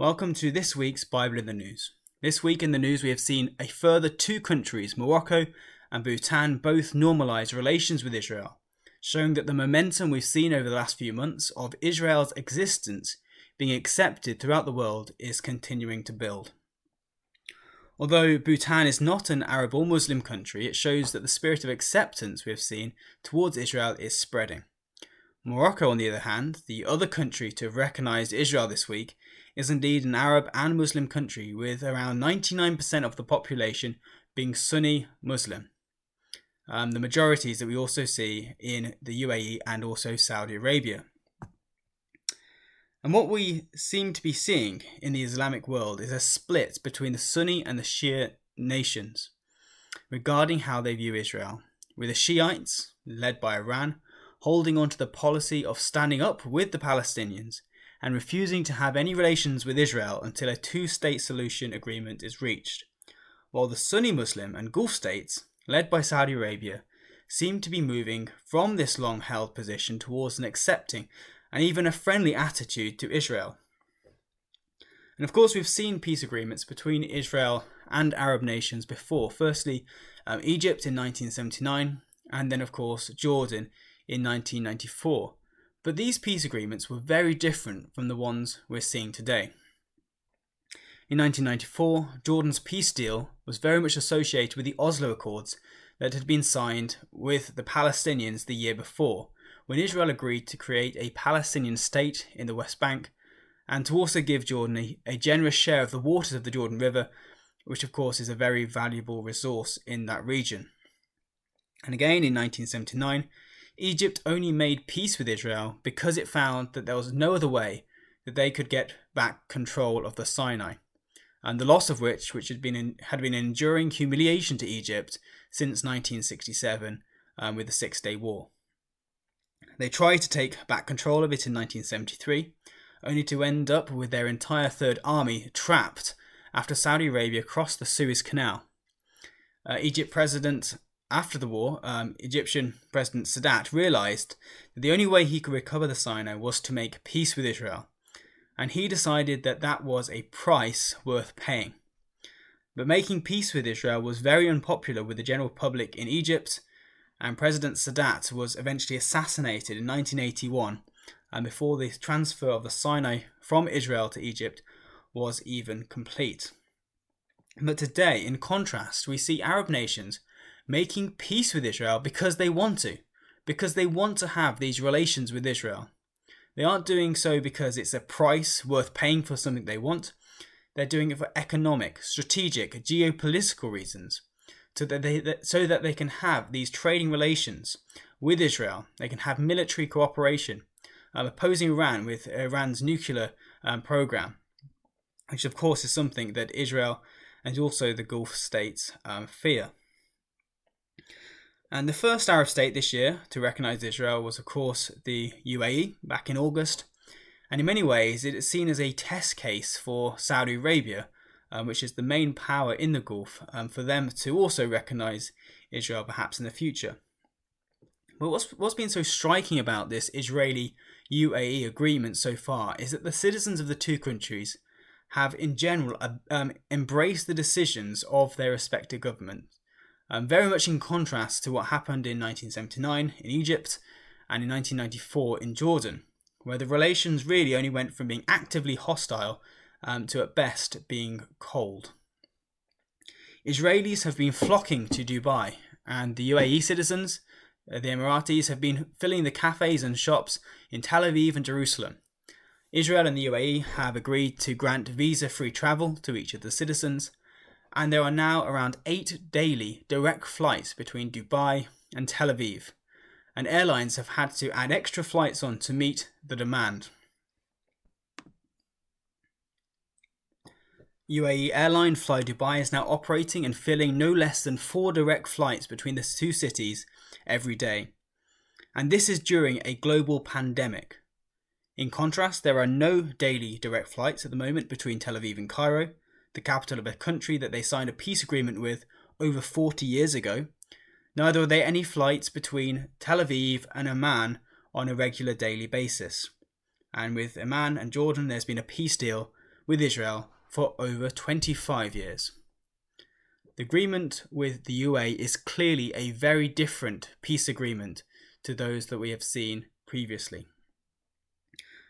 Welcome to this week's Bible in the News. This week in the news, we have seen a further two countries, Morocco and Bhutan, both normalise relations with Israel, showing that the momentum we've seen over the last few months of Israel's existence being accepted throughout the world is continuing to build. Although Bhutan is not an Arab or Muslim country, it shows that the spirit of acceptance we have seen towards Israel is spreading. Morocco, on the other hand, the other country to have recognised Israel this week, is indeed an Arab and Muslim country with around 99% of the population being Sunni Muslim. Um, the majorities that we also see in the UAE and also Saudi Arabia. And what we seem to be seeing in the Islamic world is a split between the Sunni and the Shia nations regarding how they view Israel, with the Shiites, led by Iran, holding on to the policy of standing up with the Palestinians and refusing to have any relations with Israel until a two state solution agreement is reached, while the Sunni Muslim and Gulf states, led by Saudi Arabia, seem to be moving from this long held position towards an accepting and even a friendly attitude to Israel. And of course, we've seen peace agreements between Israel and Arab nations before. Firstly, um, Egypt in 1979, and then, of course, Jordan in 1994. But these peace agreements were very different from the ones we're seeing today. In 1994, Jordan's peace deal was very much associated with the Oslo Accords that had been signed with the Palestinians the year before, when Israel agreed to create a Palestinian state in the West Bank and to also give Jordan a, a, generous share of the waters of the Jordan River, which of course is a very valuable resource in that region. And again in 1979, Egypt only made peace with Israel because it found that there was no other way that they could get back control of the Sinai, and the loss of which, which had been in, had been enduring humiliation to Egypt since 1967 um, with the Six Day War. They tried to take back control of it in 1973, only to end up with their entire Third Army trapped after Saudi Arabia crossed the Suez Canal. Uh, Egypt President, after the war, um, Egyptian President Sadat realized that the only way he could recover the Sinai was to make peace with Israel, and he decided that that was a price worth paying. But making peace with Israel was very unpopular with the general public in Egypt and President Sadat was eventually assassinated in 1981, and before the transfer of the Sinai from Israel to Egypt was even complete. But today, in contrast, we see Arab nations making peace with Israel because they want to, because they want to have these relations with Israel. They aren't doing so because it's a price worth paying for something they want. They're doing it for economic, strategic, geopolitical reasons so that they so that they can have these trading relations with Israel. They can have military cooperation, um, opposing Iran with Iran's nuclear um, program, which of course is something that Israel and also the Gulf states um, fear. And the first Arab state this year to recognize Israel was, of course, the UAE back in August. And in many ways, it is seen as a test case for Saudi Arabia um, which is the main power in the Gulf, um, for them to also recognise Israel perhaps in the future. But what's, what's been so striking about this Israeli UAE agreement so far is that the citizens of the two countries have, in general, um, embraced the decisions of their respective governments, um, very much in contrast to what happened in 1979 in Egypt and in 1994 in Jordan, where the relations really only went from being actively hostile um, to at best being cold. Israelis have been flocking to Dubai, and the UAE citizens, uh, the Emiratis, have been filling the cafes and shops in Tel Aviv and Jerusalem. Israel and the UAE have agreed to grant visa free travel to each of the citizens, and there are now around eight daily direct flights between Dubai and Tel Aviv, and airlines have had to add extra flights on to meet the demand. UAE airline Fly Dubai is now operating and filling no less than four direct flights between the two cities every day. And this is during a global pandemic. In contrast, there are no daily direct flights at the moment between Tel Aviv and Cairo, the capital of a country that they signed a peace agreement with over 40 years ago. Neither are there any flights between Tel Aviv and Amman on a regular daily basis. And with Amman and Jordan, there's been a peace deal with Israel for over 25 years. The agreement with the UA is clearly a very different peace agreement to those that we have seen previously.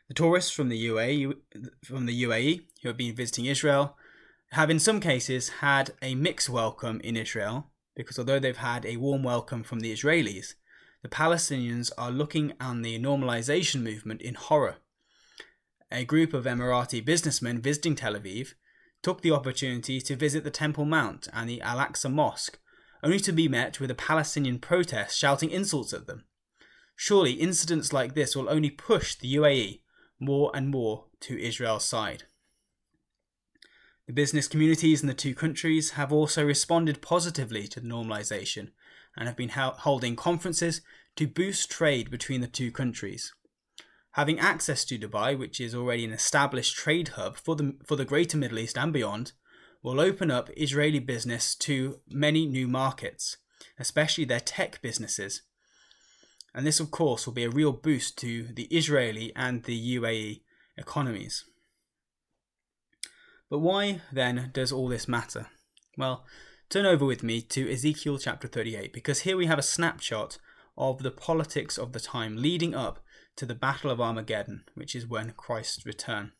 The tourists from the UAE, from the UAE who have been visiting Israel have in some cases had a mixed welcome in Israel because although they've had a warm welcome from the Israelis, the Palestinians are looking on the normalization movement in horror. A group of Emirati businessmen visiting Tel Aviv took the opportunity to visit the Temple Mount and the Al Aqsa Mosque, only to be met with a Palestinian protest shouting insults at them. Surely incidents like this will only push the UAE more and more to Israel's side. The business communities in the two countries have also responded positively to the normalisation and have been holding conferences to boost trade between the two countries. Having access to Dubai, which is already an established trade hub for the, for the greater Middle East and beyond, will open up Israeli business to many new markets, especially their tech businesses. And this, of course, will be a real boost to the Israeli and the UAE economies. But why then does all this matter? Well, turn over with me to Ezekiel chapter 38 because here we have a snapshot of the politics of the time leading up to the Battle of Armageddon, which is when Christ return.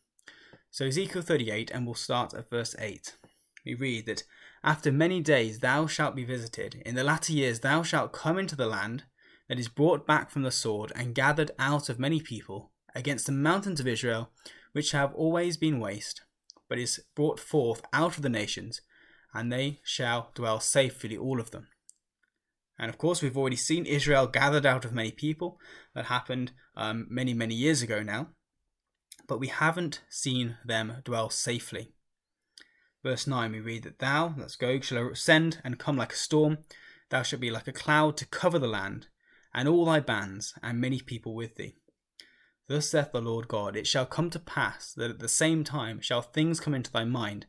So Ezekiel 38, and we'll start at verse 8. We read that, After many days thou shalt be visited, in the latter years thou shalt come into the land that is brought back from the sword and gathered out of many people, against the mountains of Israel, which have always been waste, but is brought forth out of the nations, and they shall dwell safely, all of them. And of course, we've already seen Israel gathered out of many people. That happened um, many, many years ago now. But we haven't seen them dwell safely. Verse 9, we read that thou, let's go, shall ascend and come like a storm. Thou shalt be like a cloud to cover the land, and all thy bands, and many people with thee. Thus saith the Lord God, It shall come to pass that at the same time shall things come into thy mind,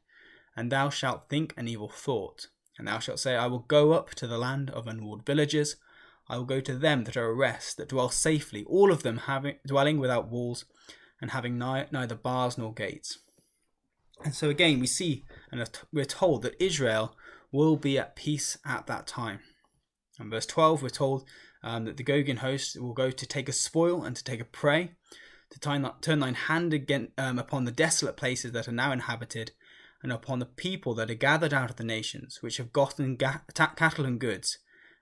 and thou shalt think an evil thought, and thou shalt say, I will go up to the land of unwalled villages. I will go to them that are at rest, that dwell safely, all of them having dwelling without walls, and having ni- neither bars nor gates. And so again, we see and we're told that Israel will be at peace at that time. In verse 12, we're told um, that the Gogian host will go to take a spoil and to take a prey, to turn thine hand again um, upon the desolate places that are now inhabited, and upon the people that are gathered out of the nations, which have gotten ga- cattle and goods,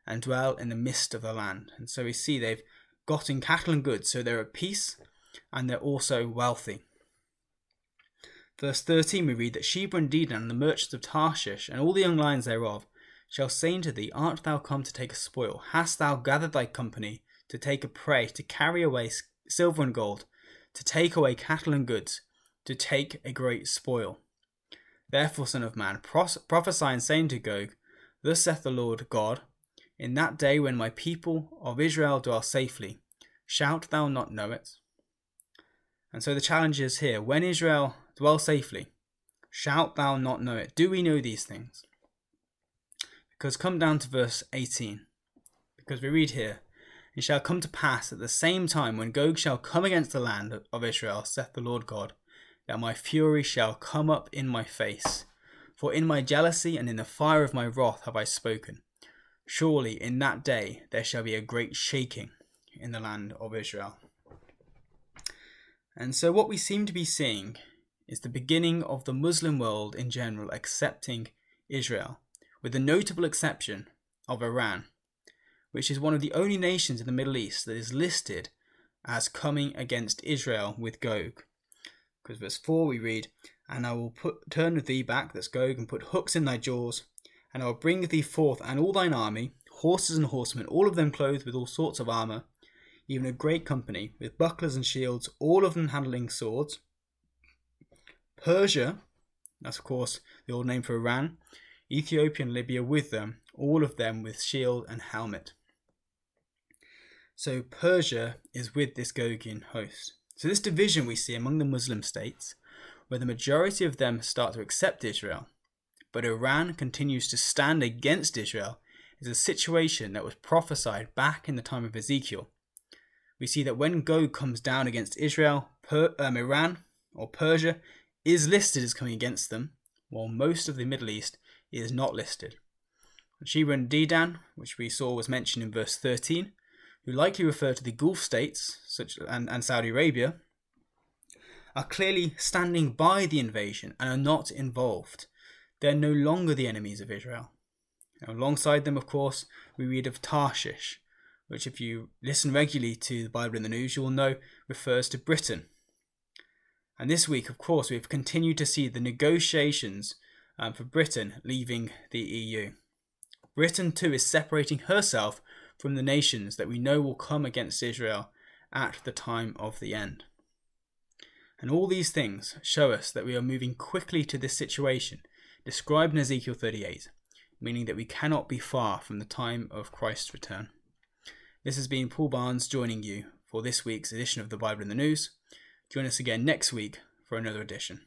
and dwell in the midst of the land. And so we see they've gotten cattle and goods, so they're at peace, and they're also wealthy. Verse 13 we read that Sheba and Dedan and the merchants of Tarshish and all the young lions thereof shall say unto thee, Art thou come to take a spoil? Hast thou gathered thy company to take a prey, to carry away silver and gold, to take away cattle and goods, to take a great spoil? Therefore, Son of Man, prophesy and say unto Gog, Thus saith the Lord God, In that day when my people of Israel dwell safely, shalt thou not know it? And so the challenge is here when Israel dwell safely, shalt thou not know it? Do we know these things? Because come down to verse 18. Because we read here, It shall come to pass at the same time when Gog shall come against the land of Israel, saith the Lord God, that my fury shall come up in my face. For in my jealousy and in the fire of my wrath have I spoken. Surely in that day there shall be a great shaking in the land of Israel. And so, what we seem to be seeing is the beginning of the Muslim world in general accepting Israel, with the notable exception of Iran, which is one of the only nations in the Middle East that is listed as coming against Israel with Gog. Because verse 4 we read, And I will put turn thee back, that's Gog, and put hooks in thy jaws, and I will bring thee forth and all thine army, horses and horsemen, all of them clothed with all sorts of armour, even a great company, with bucklers and shields, all of them handling swords. Persia, that's of course the old name for Iran, Ethiopia and Libya with them, all of them with shield and helmet. So Persia is with this Gogian host. So, this division we see among the Muslim states, where the majority of them start to accept Israel, but Iran continues to stand against Israel, is a situation that was prophesied back in the time of Ezekiel. We see that when Gog comes down against Israel, per, um, Iran or Persia is listed as coming against them, while most of the Middle East is not listed. Sheba and Dedan, which we saw was mentioned in verse 13, who likely refer to the Gulf states such and, and Saudi Arabia, are clearly standing by the invasion and are not involved. They're no longer the enemies of Israel. Now, alongside them, of course, we read of Tarshish, which, if you listen regularly to the Bible in the News, you will know refers to Britain. And this week, of course, we've continued to see the negotiations um, for Britain leaving the EU. Britain, too, is separating herself from the nations that we know will come against Israel at the time of the end. And all these things show us that we are moving quickly to this situation described in Ezekiel 38, meaning that we cannot be far from the time of Christ's return. This has been Paul Barnes joining you for this week's edition of the Bible in the News. Join us again next week for another edition.